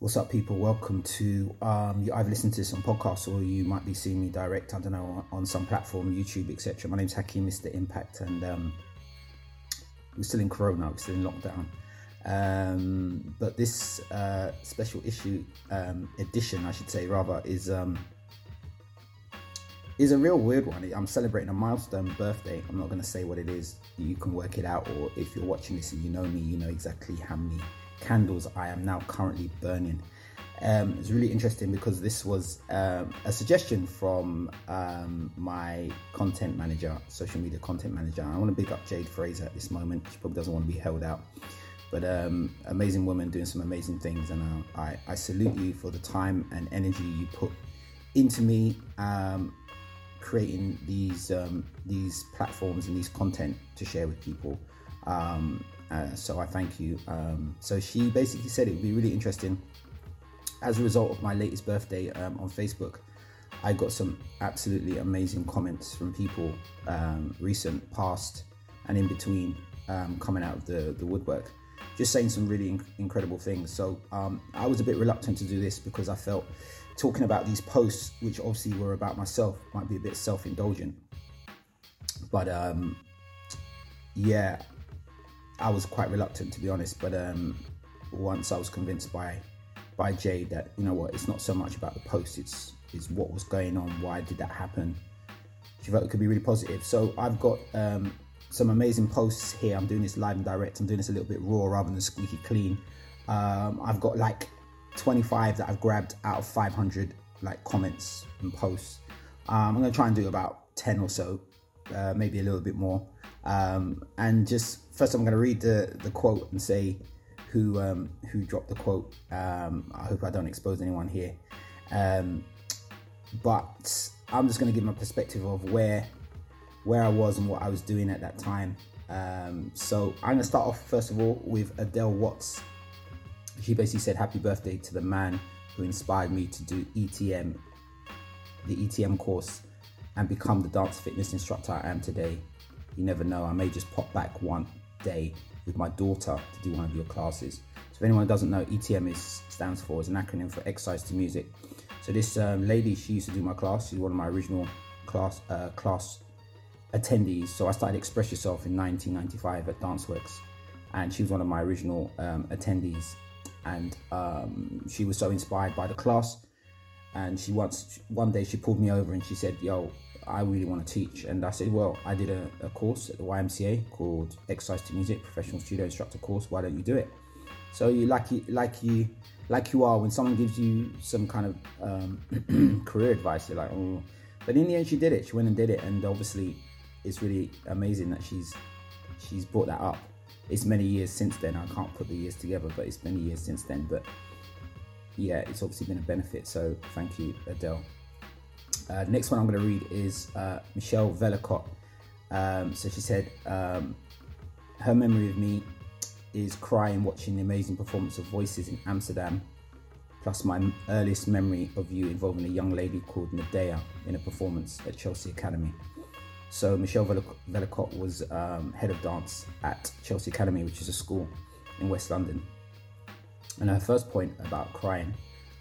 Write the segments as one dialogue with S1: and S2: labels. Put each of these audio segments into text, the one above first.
S1: What's up, people? Welcome to. Um, you either listen to this on podcast or you might be seeing me direct. I don't know on, some platform, YouTube, etc. My name's Hakeem, Mr. Impact, and um, we're still in Corona. We're still in lockdown. Um, but this uh, special issue um, edition, I should say, rather, is um, is a real weird one. I'm celebrating a milestone birthday. I'm not going to say what it is. You can work it out, or if you're watching this and you know me, you know exactly how many candles I am now currently burning. Um, it's really interesting because this was um, a suggestion from um, my content manager, social media content manager. I want to big up Jade Fraser at this moment. She probably doesn't want to be held out, but um, amazing woman doing some amazing things, and uh, I, I, salute you for the time and energy you put into me um, creating these these platforms and these content to share with people. Um, uh, so I thank you. Um, so she basically said it would be really interesting. As a result of my latest birthday um, on Facebook, I got some absolutely amazing comments from people, um, recent, past, and in between, um, coming out of the, the woodwork, just saying some really inc- incredible things. So um, I was a bit reluctant to do this because I felt talking about these posts, which obviously were about myself, might be a bit self indulgent. But um, yeah, I was quite reluctant to be honest, but um, once I was convinced by by Jay that you know what, it's not so much about the post, it's it's what was going on, why did that happen. She felt it could be really positive. So I've got um, some amazing posts here. I'm doing this live and direct. I'm doing this a little bit raw rather than squeaky clean. Um, I've got like 25 that I've grabbed out of 500 like comments and posts. Um, I'm gonna try and do about 10 or so, uh, maybe a little bit more. Um, and just first, I'm going to read the, the quote and say who um, who dropped the quote. Um, I hope I don't expose anyone here. Um, but I'm just going to give my perspective of where where I was and what I was doing at that time. Um, so I'm going to start off first of all with Adele Watts. She basically said, "Happy birthday to the man who inspired me to do ETM, the ETM course, and become the dance fitness instructor I am today." You never know. I may just pop back one day with my daughter to do one of your classes. So if anyone doesn't know, ETM is stands for is an acronym for exercise to music. So this um, lady, she used to do my class. She's one of my original class uh, class attendees. So I started Express Yourself in 1995 at Danceworks, and she was one of my original um, attendees. And um, she was so inspired by the class, and she once one day she pulled me over and she said, "Yo, I really want to teach. And I said, well, I did a, a, course at the YMCA called Exercise to Music Professional Studio Instructor course. Why don't you do it? So you like you like you like you are when someone gives you some kind of um, career advice, you're like, oh. But in the end, she did it. She went and did it, and obviously, it's really amazing that she's she's brought that up. It's many years since then. I can't put the years together, but it's many years since then. But yeah, it's obviously been a benefit. So thank you, Adele. Uh, next one I'm going to read is uh, Michelle Vellacott. Um, so she said, um, her memory of me is crying watching the amazing performance of Voices in Amsterdam, plus my earliest memory of you involving a young lady called Medea in a performance at Chelsea Academy. So Michelle Vellacott was um, head of dance at Chelsea Academy, which is a school in West London. And her first point about crying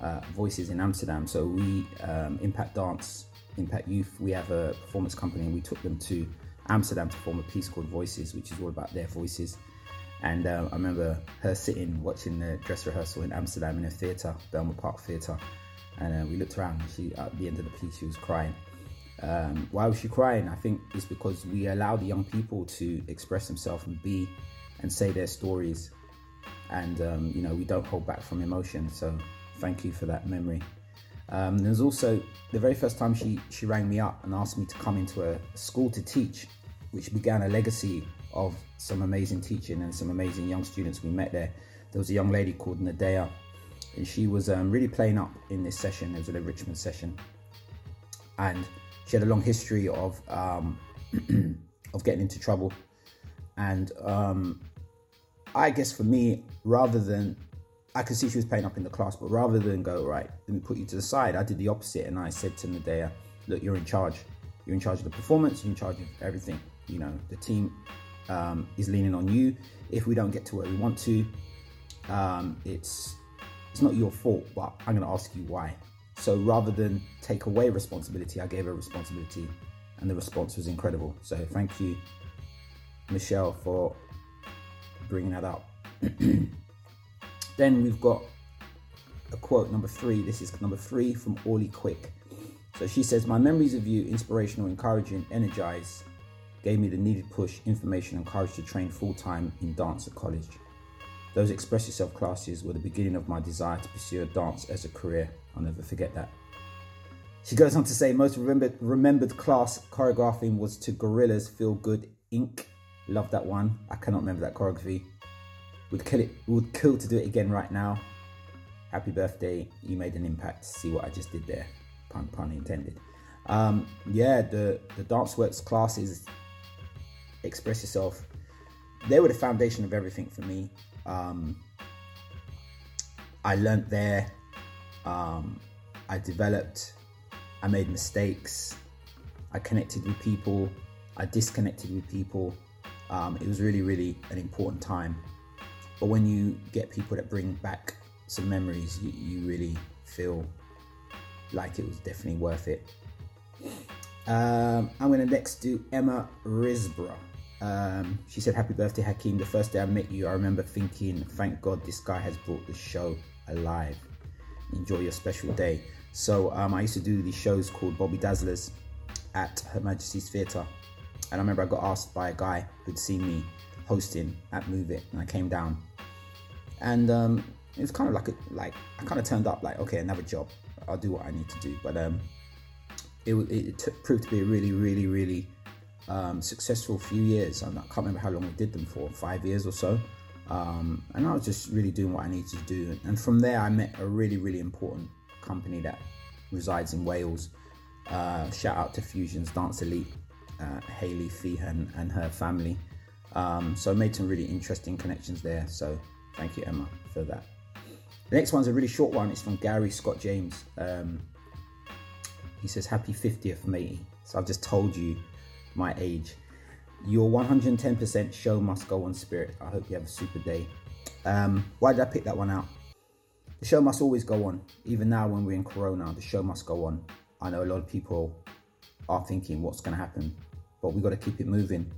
S1: uh, voices in Amsterdam. So we um, Impact Dance, Impact Youth. We have a performance company, and we took them to Amsterdam to form a piece called Voices, which is all about their voices. And uh, I remember her sitting watching the dress rehearsal in Amsterdam in a theatre, Belmer Park Theatre, and uh, we looked around. And she, at the end of the piece, she was crying. Um, why was she crying? I think it's because we allow the young people to express themselves and be and say their stories, and um, you know we don't hold back from emotion. So thank you for that memory. Um, there's also the very first time she she rang me up and asked me to come into a school to teach, which began a legacy of some amazing teaching and some amazing young students we met there. There was a young lady called Nadea, and she was um, really playing up in this session. It was an enrichment session, and she had a long history of um, of getting into trouble. And um, I guess for me, rather than I could see she was playing up in the class, but rather than go, right, let me put you to the side, I did the opposite and I said to Nadea, look, you're in charge. You're in charge of the performance, you're in charge of everything. You know, the team um, is leaning on you. If we don't get to where we want to, um, it's it's not your fault, but I'm going to ask you why. So rather than take away responsibility, I gave her responsibility, and the response was incredible. So thank you, Michelle, for bringing that up. then we've got a quote number three. This is number three from Orley Quick. So she says, My memories of you, inspirational, encouraging, energized, gave me the needed push, information, and courage to train full time in dance at college. Those Express Yourself classes were the beginning of my desire to pursue dance as a career. I'll never forget that. She goes on to say, most remembered, remembered class choreographing was to Gorillaz Feel Good Inc. Love that one. I cannot remember that choreography. Would kill it. Would kill to do it again right now. Happy birthday. You made an impact. See what I just did there. Pun pun intended. Um, yeah, the the dance works classes. Express yourself. They were the foundation of everything for me. Um, I learned there. Um, I developed. I made mistakes. I connected with people. I disconnected with people. Um, it was really, really an important time. But when you get people that bring back some memories, you, you really feel like it was definitely worth it. Um, I'm going to next do Emma Risbrough. Um, she said, Happy birthday, Hakeem. The first day I met you, I remember thinking, Thank God this guy has brought the show alive. Enjoy your special day. So, um, I used to do these shows called Bobby Dazzlers at Her Majesty's Theatre. And I remember I got asked by a guy who'd seen me hosting at Move It, and I came down. And um, it was kind of like a, like I kind of turned up like, okay, another job. I'll do what I need to do. But um, it it, t- proved to be a really, really, really um, successful few years. I can't remember how long we did them for, five years or so. Um, and I was just really doing what I needed to do. And from there, I met a really, really important company that resides in Wales. Uh, shout out to Fusions Dance Elite, uh, Hayley Feehan and her family. Um, so I made some really interesting connections there. So thank you, Emma, for that. The next one's a really short one. It's from Garry Scott James. Um, he says, Happy 50th, matey. So I've just told you my age. Your 110% show must go on spirit. I hope you have a super day. Um, why did I pick that one out? The show must always go on. Even now, when we're in Corona, the show must go on. I know a lot of people are thinking what's going to happen, but we've got to keep it moving.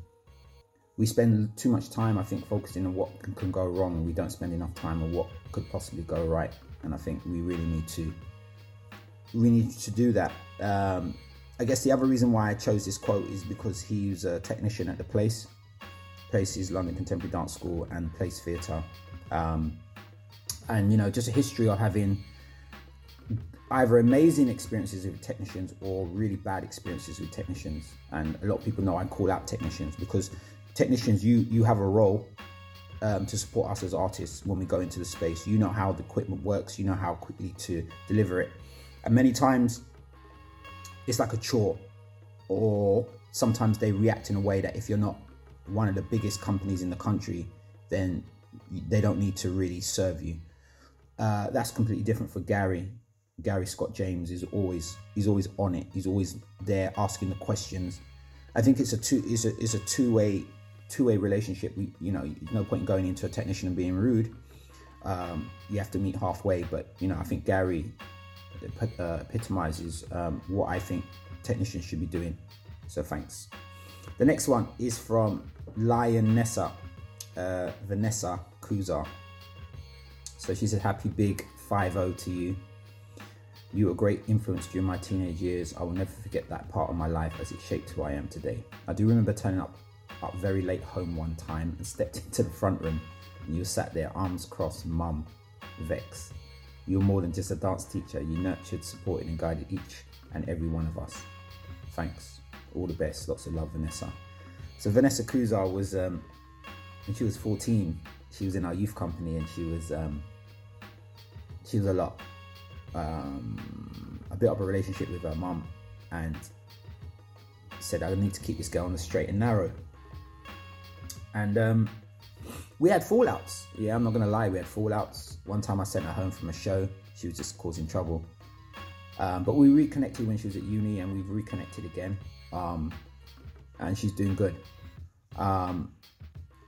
S1: We spend too much time, I think, focusing on what can, can go wrong, and we don't spend enough time on what could possibly go right. And I think we really need to we need to do that. Um, I guess the other reason why I chose this quote is because he was a technician at the Place, Place's London Contemporary Dance School and Place Theatre. Um, and you know, just a history of having either amazing experiences with technicians or really bad experiences with technicians. And a lot of people know I call out technicians because technicians, you you have a role um, to support us as artists when we go into the space. You know how the equipment works. You know how quickly to deliver it. And many times it's like a chore, or sometimes they react in a way that if you're not one of the biggest companies in the country, then they don't need to really serve you. Uh, that's completely different for Garry. Garry Scott James is always he's always on it. He's always there asking the questions. I think it's a two is a is a two way two way relationship. We, you know, no point in going into a technician and being rude. Um, you have to meet halfway. But you know, I think Garry uh, epitomizes um, what I think technicians should be doing. So thanks. The next one is from Lion Nessa uh, Vanessa Kusah. So she said, Happy big 5 to you. You were a great influence during my teenage years. I will never forget that part of my life as it shaped who I am today. I do remember turning up, up very late home one time and stepped into the front room and you sat there, arms crossed, mum, vex. You're more than just a dance teacher. You nurtured, supported, and guided each and every one of us. Thanks. All the best. Lots of love, Vanessa. So Vanessa Kusah was, um, when she was 14, she was in our youth company, and she was, um, she was a lot. Um, I built up a relationship with her mum, and said I need to keep this girl on the straight and narrow. And um, we had fallouts. Yeah, I'm not gonna lie, we had fallouts. One time I sent her home from a show, she was just causing trouble. Um, but we reconnected when she was at uni, and we've reconnected again. Um, and she's doing good. Um,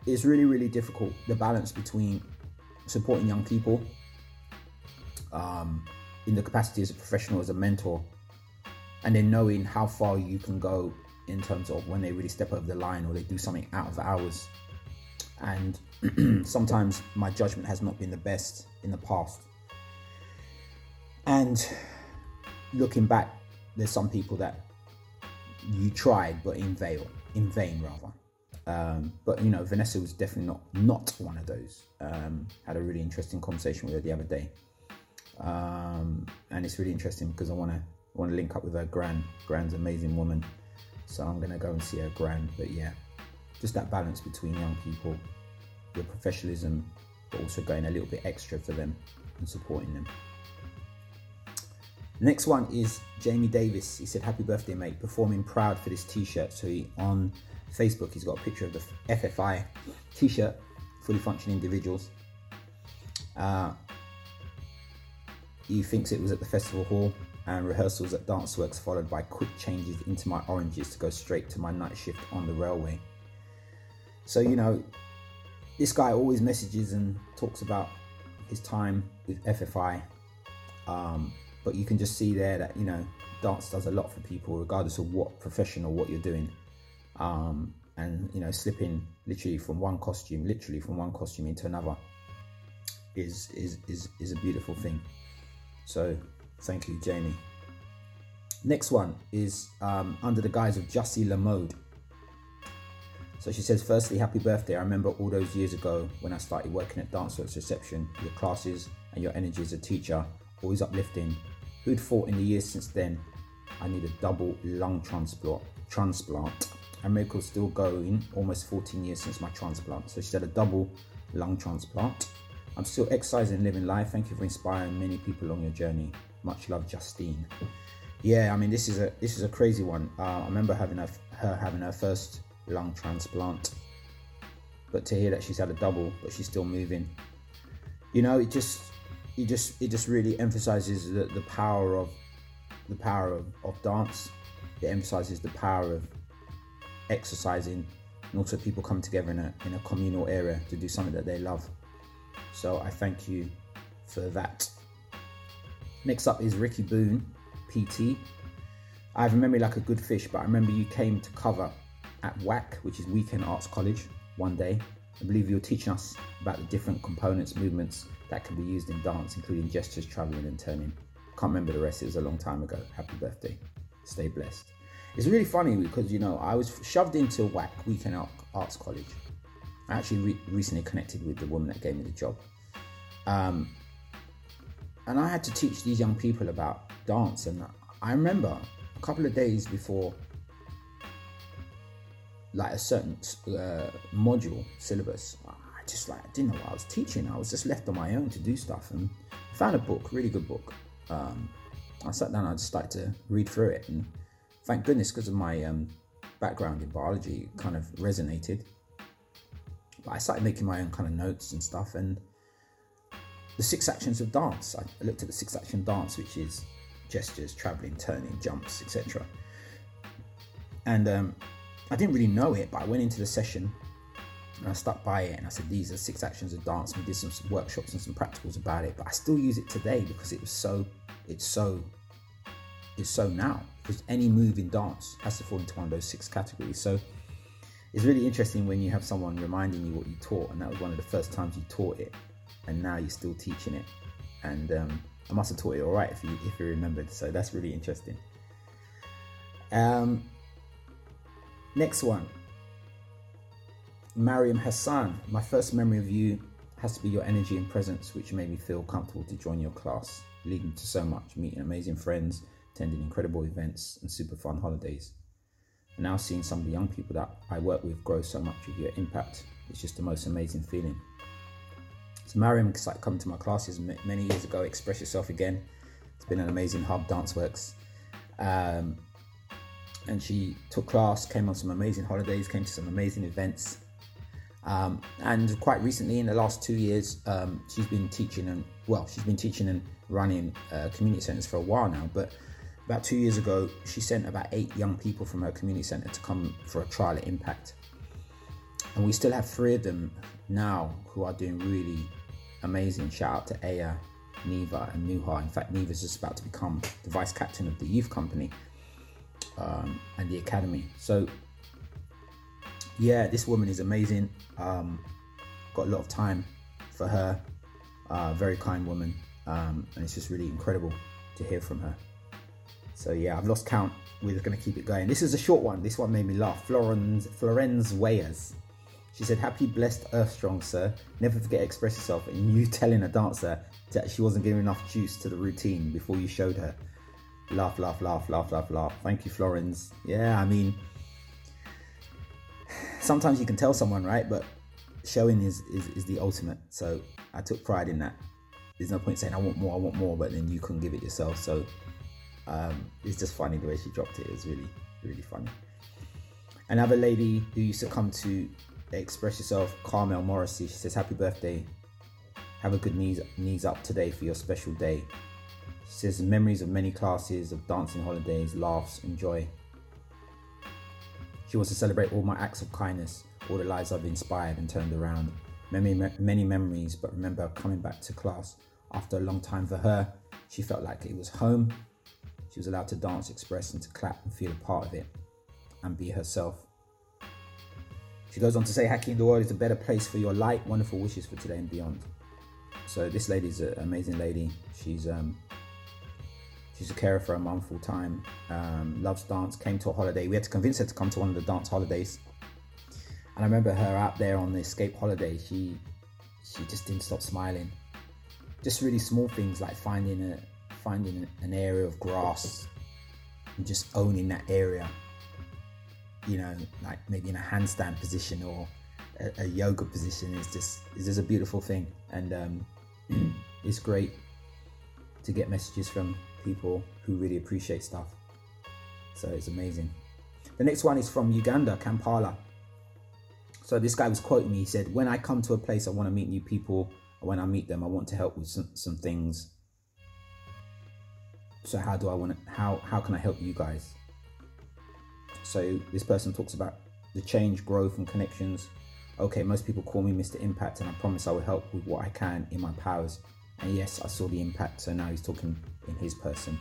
S1: it's really, really difficult the balance between supporting young people um, in the capacity as a professional, as a mentor, and then knowing how far you can go in terms of when they really step over the line or they do something out of hours. And sometimes my judgment has not been the best in the past. And looking back, there's some people that you tried, but in vain, in vain rather. Um, but you know, Vanessa was definitely not not one of those. Um, had a really interesting conversation with her the other day, um, and it's really interesting because I want to want to link up with her gran. Gran's amazing woman, so I'm gonna go and see her grand. But yeah, just that balance between young people, your professionalism, but also going a little bit extra for them and supporting them. Next one is Jamie Davies. He said, "Happy birthday, mate! Performing proud for this T-shirt." So he on Facebook, he's got a picture of the FFI T-shirt, fully functioning individuals. Uh, he thinks it was at the festival hall and rehearsals at Danceworks, followed by quick changes into my oranges to go straight to my night shift on the railway. So you know, this guy always messages and talks about his time with FFI. Um, but you can just see there that you know dance does a lot for people regardless of what profession or what you're doing um, and you know slipping literally from one costume literally from one costume into another is is is, is a beautiful thing so thank you jamie next one is um, under the guise of Jussie La Mode so she says firstly happy birthday i remember all those years ago when i started working at danceworks reception your classes and your energy as a teacher always uplifting Who'd thought in the years since then I need a double lung transplant? Transplant. And miracle's still going. Almost 14 years since my transplant. So she said a double lung transplant. I'm still exercising living life. Thank you for inspiring many people on your journey. Much love, Justine. Yeah, I mean this is a this is a crazy one. Uh, I remember having her, her having her first lung transplant, but to hear that she's had a double, but she's still moving, you know, it just it just it just really emphasizes the, the power of the power of, of dance. It emphasizes the power of exercising and also people come together in a in a communal area to do something that they love. So I thank you for that. Next up is Ricky Boon, PT. I have a memory like a good fish, but I remember you came to cover at WAC, which is Weekend Arts College, one day. I believe you were teaching us about the different components, movements, that can be used in dance, including gestures, traveling, and turning. Can't remember the rest, it was a long time ago. Happy birthday. Stay blessed. It's really funny because, you know, I was shoved into WAC, Weekend Arts College. I actually re- recently connected with the woman that gave me the job. Um, and I had to teach these young people about dance. And I remember a couple of days before, like a certain uh, module syllabus, I just like I didn't know what I was teaching. I was just left on my own to do stuff, and I found a book, really good book. Um, I sat down, I just started to read through it, and thank goodness because of my um, background in biology, it kind of resonated. But I started making my own kind of notes and stuff, and the six actions of dance. I looked at the six action dance, which is gestures, traveling, turning, jumps, etc. And um, I didn't really know it, but I went into the session and I stuck by it and I said, These are six actions of dance. We did some, some workshops and some practicals about it, but I still use it today because it was so, it's so, it's so now. Because any move in dance has to fall into one of those six categories. So it's really interesting when you have someone reminding you what you taught, and that was one of the first times you taught it, and now you're still teaching it. And um, I must have taught it all right if you if you remembered. So that's really interesting. Um, next one Mariam Hassan, my first memory of you has to be your energy and presence, which made me feel comfortable to join your class, leading to so much, meeting amazing friends, attending incredible events, and super fun holidays. And now seeing some of the young people that I work with grow so much with your impact, it's just the most amazing feeling. So Mariam come to my classes many years ago, Express Yourself Again. It's been an amazing hub, Danceworks. Um, and she took class, came on some amazing holidays, came to some amazing events, um, and quite recently, in the last two years, um, she's been teaching and well, she's been teaching and running uh, community centers for a while now. But about two years ago, she sent about eight young people from her community center to come for a trial at Impact, and we still have three of them now who are doing really amazing. Shout out to Aya, Neva and Nuha. In fact, Neva's just about to become the vice captain of the youth company um, and the academy. So, yeah, this woman is amazing. Um, got a lot of time for her. Uh, very kind woman, um, and it's just really incredible to hear from her. So yeah, I've lost count. We're gonna keep it going. This is a short one. This one made me laugh. Florenz Florenz Wayans. She said, Happy blessed earth strong, sir. Never forget to express yourself. And you telling a dancer that she wasn't giving enough juice to the routine before you showed her. Laugh, laugh, laugh, laugh, laugh, laugh. Thank you, Florenz. Yeah, I mean, sometimes you can tell someone, right? But showing is, is, is the ultimate. So I took pride in that. There's no point saying, I want more, I want more, but then you can't give it yourself. So um, it's just funny the way she dropped it. It was really, really funny. Another lady who used to come to express yourself, Carmel Morrissey. She says, Happy birthday. Have a good knees, knees up today for your special day. She says, Memories of many classes, of dancing holidays, laughs, and joy. She wants to celebrate all my acts of kindness, all the lives I've inspired and turned around. Many, many memories, but remember coming back to class after a long time for her. She felt like it was home. She was allowed to dance, express, and to clap and feel a part of it and be herself. She goes on to say, Hacking the world is a better place for your light. Wonderful wishes for today and beyond. So this lady's an amazing lady. She's um, she's a carer for her mum full time. Um, loves dance. Came to a holiday. We had to convince her to come to one of the dance holidays. And I remember her out there on the escape holiday. She she just didn't stop smiling. Just really small things like finding a finding an area of grass and just owning that area you know, like maybe in a handstand position or a, a yoga position is just is just a beautiful thing, and um, it's great to get messages from people who really appreciate stuff. So it's amazing. The next one is from Uganda, Kampala. So this guy was quoting me. He said, "When I come to a place, I want to meet new people. When I meet them, I want to help with some, some things. So how do I want to? How how can I help you guys?" So this person talks about the change, growth, and connections. Okay, most people call me Mr. Impact, and I promise I will help with what I can in my powers. And yes, I saw the impact, so now he's talking in his person.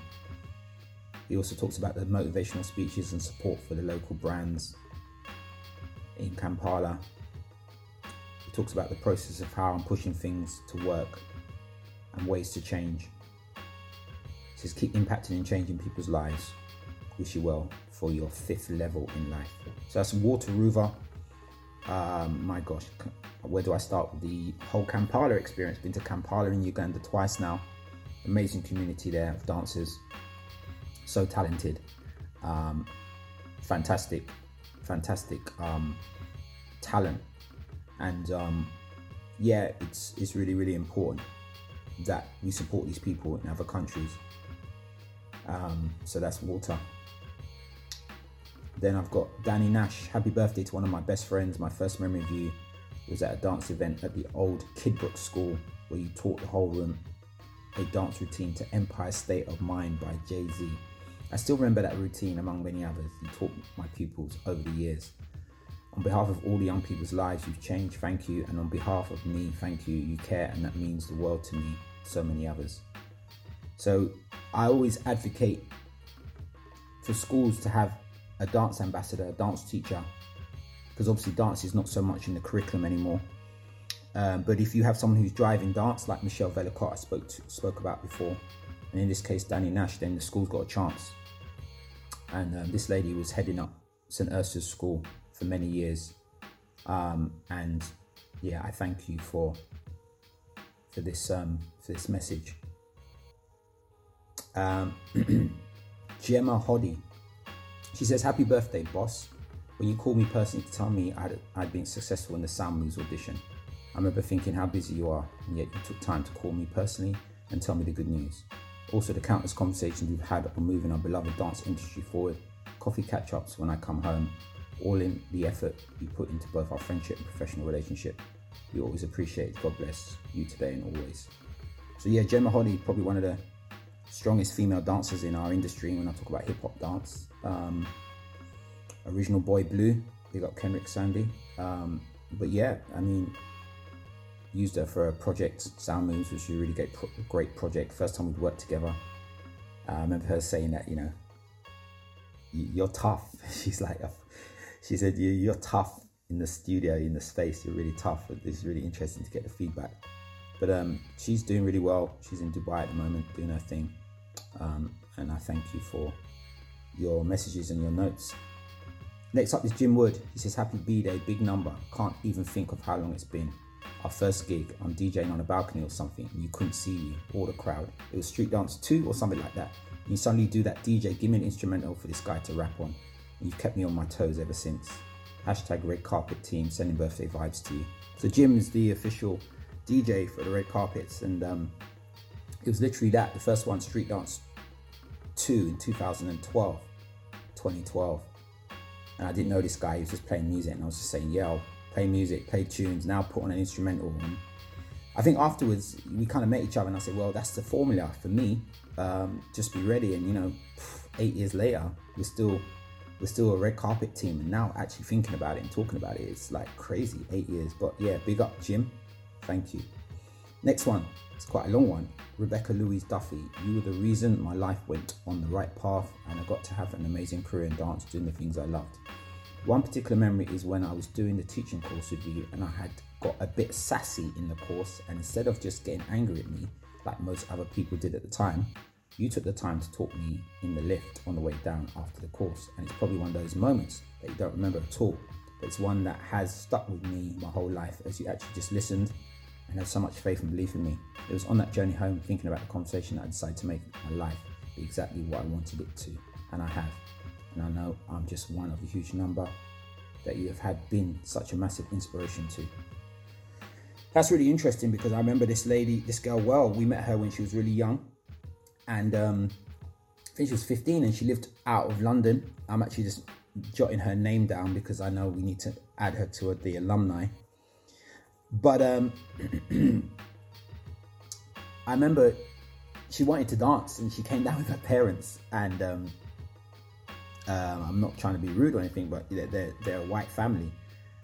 S1: He also talks about the motivational speeches and support for the local brands in Kampala. He talks about the process of how I'm pushing things to work and ways to change. He says, keep impacting and changing people's lives. Wish you well for your fifth level in life. So that's Walter Ruva. Um, my gosh, where do I start? The whole Kampala experience. Been to Kampala in Uganda twice now. Amazing community there of dancers. So talented. Um, fantastic, fantastic um, talent. And um, yeah, it's it's really really important that we support these people in other countries. Um, so that's Walter. Then I've got Danni Nash. Happy birthday to one of my best friends. My first memory of you was at a dance event at the old Kidbrooke School where you taught the whole room a dance routine to Empire State of Mind by Jay Z. I still remember that routine among many others you taught my pupils over the years. On behalf of all the young people's lives you've changed, thank you. And on behalf of me, thank you. You care, and that means the world to me, so many others. So I always advocate for schools to have a dance ambassador, a dance teacher, because obviously dance is not so much in the curriculum anymore. Um, but if you have someone who's driving dance, like Michelle Vellacott I spoke to, spoke about before, and in this case Danni Nash, then the school's got a chance. And um, this lady was heading up St Ursula's School for many years, um, and yeah, I thank you for for this um, for this message. Um, Gemma Hoddy she says, Happy birthday, boss. When you called me personally to tell me I'd, I'd been successful in the Sound Moves audition, I remember thinking how busy you are, and yet you took time to call me personally and tell me the good news. Also, the countless conversations we've had on moving our beloved dance industry forward, coffee catch ups when I come home, all in the effort you put into both our friendship and professional relationship. We always appreciate it. God bless you today and always. So, yeah, Gemma Hoddy, probably one of the strongest female dancers in our industry when I talk about hip hop dance. Um, original Boy Blue, big got Kenrick Sandy. Um, but yeah, I mean, used her for a project, Sound Moves, which was a really great, great project. First time we'd worked together. Uh, I remember her saying that, you know, you're tough. She's like, she said, you're tough in the studio, in the space. You're really tough. It's really interesting to get the feedback. But um, she's doing really well. She's in Dubai at the moment doing her thing. Um, and I thank you for your messages and your notes. Next up is Jim Wood. He says, Happy B Day, big number. Can't even think of how long it's been. Our first gig, I'm DJing on a balcony or something, and you couldn't see you or the crowd. It was Street Dance 2 or something like that. And you suddenly do that DJ, give me an instrumental for this guy to rap on. And you've kept me on my toes ever since. Hashtag red carpet team, sending birthday vibes to you. So Jim is the official DJ for the red carpets, and um, it was literally that. The first one, Street Dance 2 in 2012, 2012. And I didn't know this guy, he was just playing music, and I was just saying, yeah, I'll play music, play tunes, now put on an instrumental. And I think afterwards, we kind of met each other, and I said, well, that's the formula for me. Um, just be ready. And, you know, eight years later, we're still we're still a red carpet team and now actually thinking about it and talking about it it's like crazy eight years but yeah big up jim thank you next one. It's quite a long one. Rebecca louise duffy you were the reason my life went on the right path and i got to have an amazing career in dance doing the things i loved. One particular memory is when i was doing the teaching course with you and i had got a bit sassy in the course and instead of just getting angry at me like most other people did at the time you took the time to talk me in the lift on the way down after the course, and it's probably one of those moments that you don't remember at all, but it's one that has stuck with me my whole life as you actually just listened and had so much faith and belief in me. It was on that journey home, thinking about the conversation that I decided to make my life be exactly what I wanted it to, and I have. And I know I'm just one of a huge number that you have had been such a massive inspiration to. That's really interesting because I remember this lady, this girl well. We met her when she was really young and um, I think she was 15 and she lived out of London. I'm actually just jotting her name down because I know we need to add her to the alumni. But um, I remember she wanted to dance and she came down with her parents and um, um, I'm not trying to be rude or anything, but they're, they're, a white family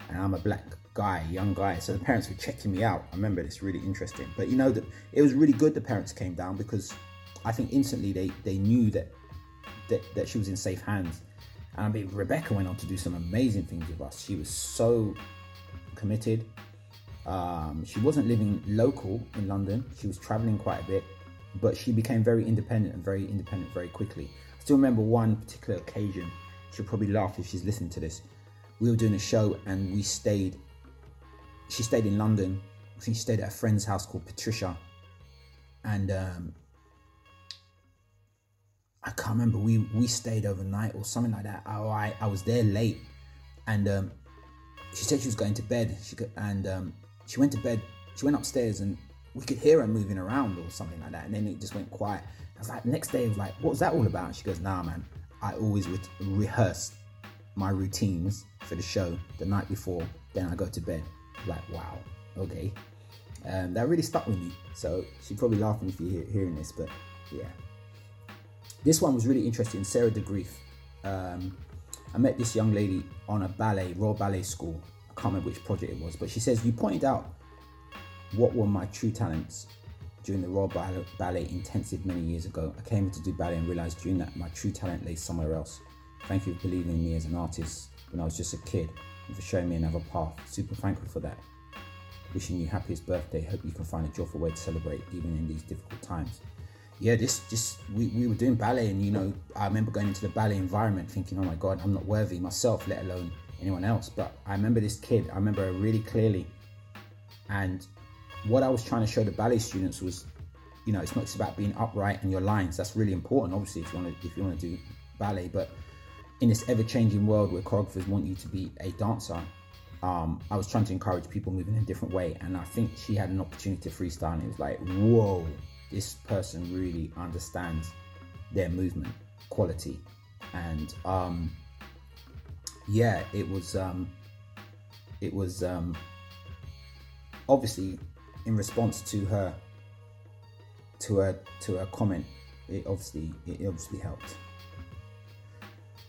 S1: and I'm a black guy, young guy. So the parents were checking me out. I remember this really interesting. But you know, that it was really good the parents came down because I think instantly they they knew that that, that she was in safe hands. And I mean, Rebecca went on to do some amazing things with us. She was so committed. Um, she wasn't living local in London. She was traveling quite a bit, but she became very independent and very independent very quickly. I still remember one particular occasion. She'll probably laugh if she's listening to this. We were doing a show and we stayed. She stayed in London. She stayed at a friend's house called Patricia, and um, I can't remember. We we stayed overnight or something like that. Oh, I I was there late, and um, she said she was going to bed. She and um, she went to bed. She went upstairs and we could hear her moving around or something like that. And then it just went quiet. I was like, next day, was like, what was that all about? She goes, nah, man. I always re- rehearse my routines for the show the night before. Then I go to bed. Like, wow, okay. Um, that really stuck with me. So she's probably laughing if you're hearing this, but yeah. This one was really interesting. Sara de Greef. Um, I met this young lady on a ballet, Royal Ballet School. Can't remember which project it was, but she says, You pointed out what were my true talents during the Royal Ballet, ballet Intensive many years ago. I came to do ballet and realized during that my true talent lay somewhere else. Thank you for believing in me as an artist when I was just a kid and for showing me another path. Super thankful for that. Wishing you happiest birthday. Hope you can find a joyful way to celebrate even in these difficult times yeah, this just we, we were doing ballet, and you know, I remember going into the ballet environment thinking, oh my god, I'm not worthy myself, let alone anyone else. But I remember this kid, I remember her really clearly, and what I was trying to show the ballet students was, you know, it's not just about being upright and your lines. That's really important, obviously, if you want to if you want to do ballet. But in this ever-changing world where choreographers want you to be a dancer, um, I was trying to encourage people moving in a different way, and I think she had an opportunity to freestyle, and it was like, whoa this person really understands their movement quality and um yeah it was um it was um obviously in response to her to her to her comment it obviously it obviously helped.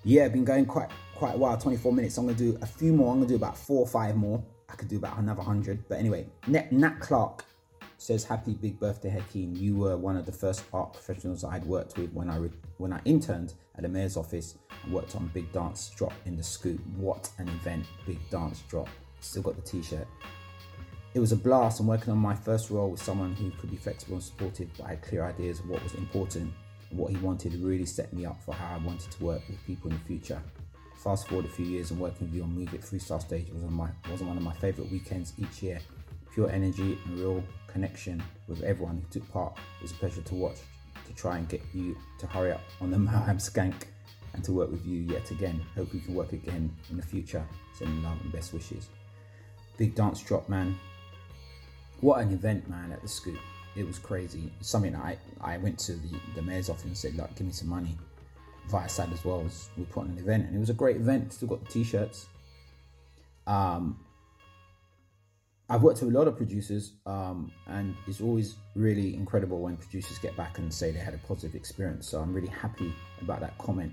S1: Yeah been going quite quite a while 24 minutes. I'm gonna do a few more. I'm gonna do about four or five more. I could do about another hundred. But anyway, Nat, Nat Clark says, "Happy big birthday, Hakeem! You were one of the first art professionals I'd worked with when I re- when I interned at the mayor's office and worked on Big Dance Drop in the Scoop. What an event! Big Dance Drop. Still got the T-shirt. It was a blast. I'm working on my first role with someone who could be flexible and supportive, but had clear ideas of what was important and what he wanted. Really set me up for how I wanted to work with people in the future." Fast forward a few years and working with you on Move It Freestyle Stage was on my was one of my favorite weekends each year. Pure energy and real connection with everyone who took part. It was a pleasure to watch, to try and get you to hurry up on the Maham Skank and to work with you yet again. Hope we can work again in the future. Sending love and best wishes. Big dance drop, man. What an event, man, at the scoop. It was crazy. Something I, I went to the, the mayor's office and said, like, give me some money. Viasat as well as we put on an event and it was a great event. Still got the t-shirts. Um, I've worked with a lot of producers, um, and it's always really incredible when producers get back and say they had a positive experience. So I'm really happy about that comment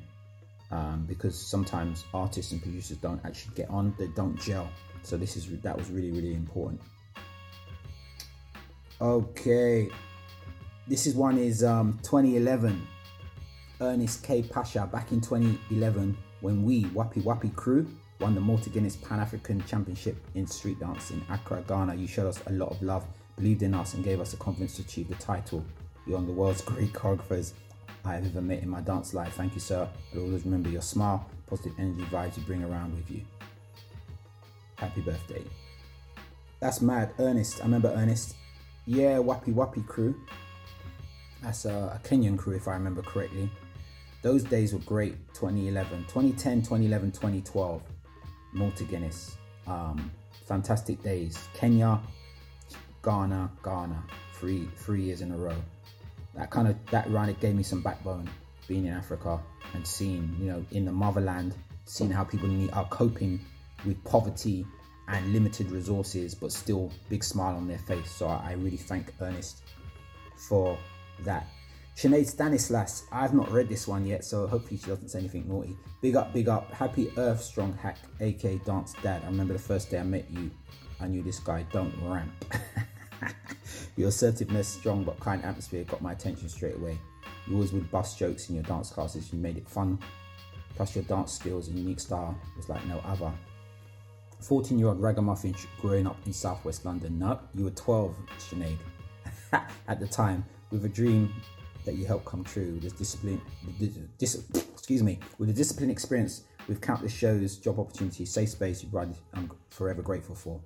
S1: um, because sometimes artists and producers don't actually get on; they don't gel. So this is that was really really important. Okay, this is one is um, 2011. Ernest K. Pacha back in 2011 when we, Wapi Wapi Crew, won the Malta Guinness Pan African Championship in street dance in Accra, Ghana. You showed us a lot of love, believed in us, and gave us the confidence to achieve the title. You're one of the world's great choreographers I have ever met in my dance life. Thank you, sir. I'll always remember your smile, positive energy vibes you bring around with you. Happy birthday. That's mad. Ernest, I remember Ernest. Yeah, Wapi Wapi crew. That's a, a Kenyan crew, if I remember correctly. Those days were great 2011, 2010, 2011, 2012. Malta Guinness. Um, fantastic days. Kenya, Ghana, Ghana. Three three years in a row. That kind of that run it gave me some backbone being in Africa and seeing, you know, in the motherland, seeing how people are coping with poverty and limited resources, but still big smile on their face. So I really thank Ernest for that. Sinead Stanislas, I've not read this one yet, so hopefully she doesn't say anything naughty. Big up, big up. Happy Earth Strong Hack, aka Dance Dad. I remember the first day I met you, I knew this guy don't ramp. your assertiveness, strong but kind atmosphere got my attention straight away. You always would bust jokes in your dance classes, you made it fun. Plus, your dance skills and unique style was like no other. 14 year old ragamuffin growing up in southwest London. No, you were 12, Sinead, at the time, with a dream that you helped come true with this discipline, dis, excuse me, with the discipline experience with countless shows, job opportunities, safe space you provided, I'm forever grateful for.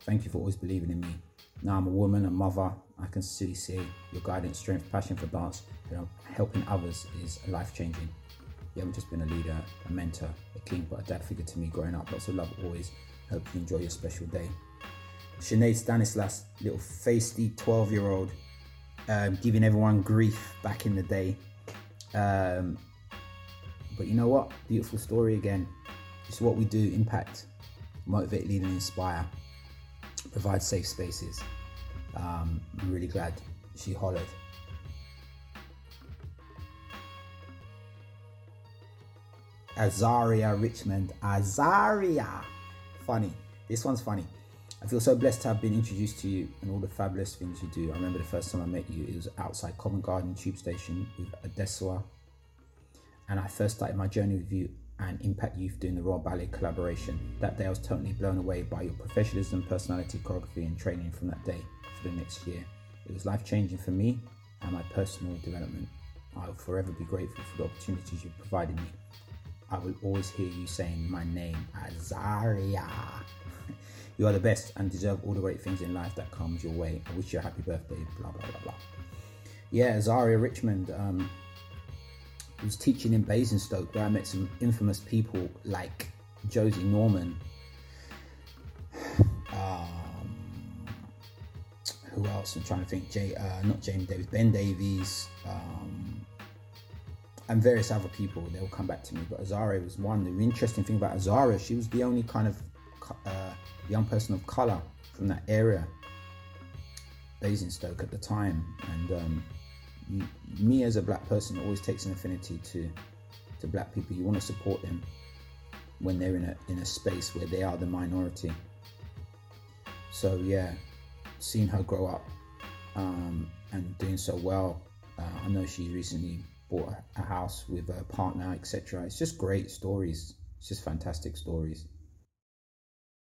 S1: Thank you for always believing in me. Now I'm a woman, a mother. I can see see your guidance, strength, passion for dance, you know, helping others is life changing. You haven't just been a leader, a mentor, a king, but a dad figure to me growing up. Lots of love always. Hope you enjoy your special day. Sinead Stanislas, little feisty 12 year old um, giving everyone grief back in the day. Um, but you know what? Beautiful story again. It's what we do impact, motivate, lead, and inspire, provide safe spaces. Um, I'm really glad she hollered. Azariah Richmond. Azariah. Funny. This one's funny. I feel so blessed to have been introduced to you and all the fabulous things you do. I remember the first time I met you, it was outside Covent Garden Tube Station with Adesua. And I first started my journey with you and Impact Youth doing the Royal Ballet collaboration. That day I was totally blown away by your professionalism, personality, choreography, and training from that day for the next year. It was life changing for me and my personal development. I will forever be grateful for the opportunities you provided me. I will always hear you saying my name, Azariah. You are the best and deserve all the great things in life that comes your way. I wish you a happy birthday, blah, blah, blah, blah. Yeah, Zaria Richmond um, was teaching in Basingstoke where I met some infamous people like Josie Norman. Um, who else? I'm trying to think. Jay, uh, not James Davis, Ben Davies, um, and various other people. They'll come back to me. But Azariah was one. The interesting thing about Azariah, she was the only kind of uh, young person of color from that area, Basingstoke at the time, and um, me as a black person always takes an affinity to to black people. You want to support them when they're in a in a space where they are the minority. So yeah, seeing her grow up um, and doing so well. Uh, I know she recently bought a house with a partner, etc. It's just great stories. It's just fantastic stories.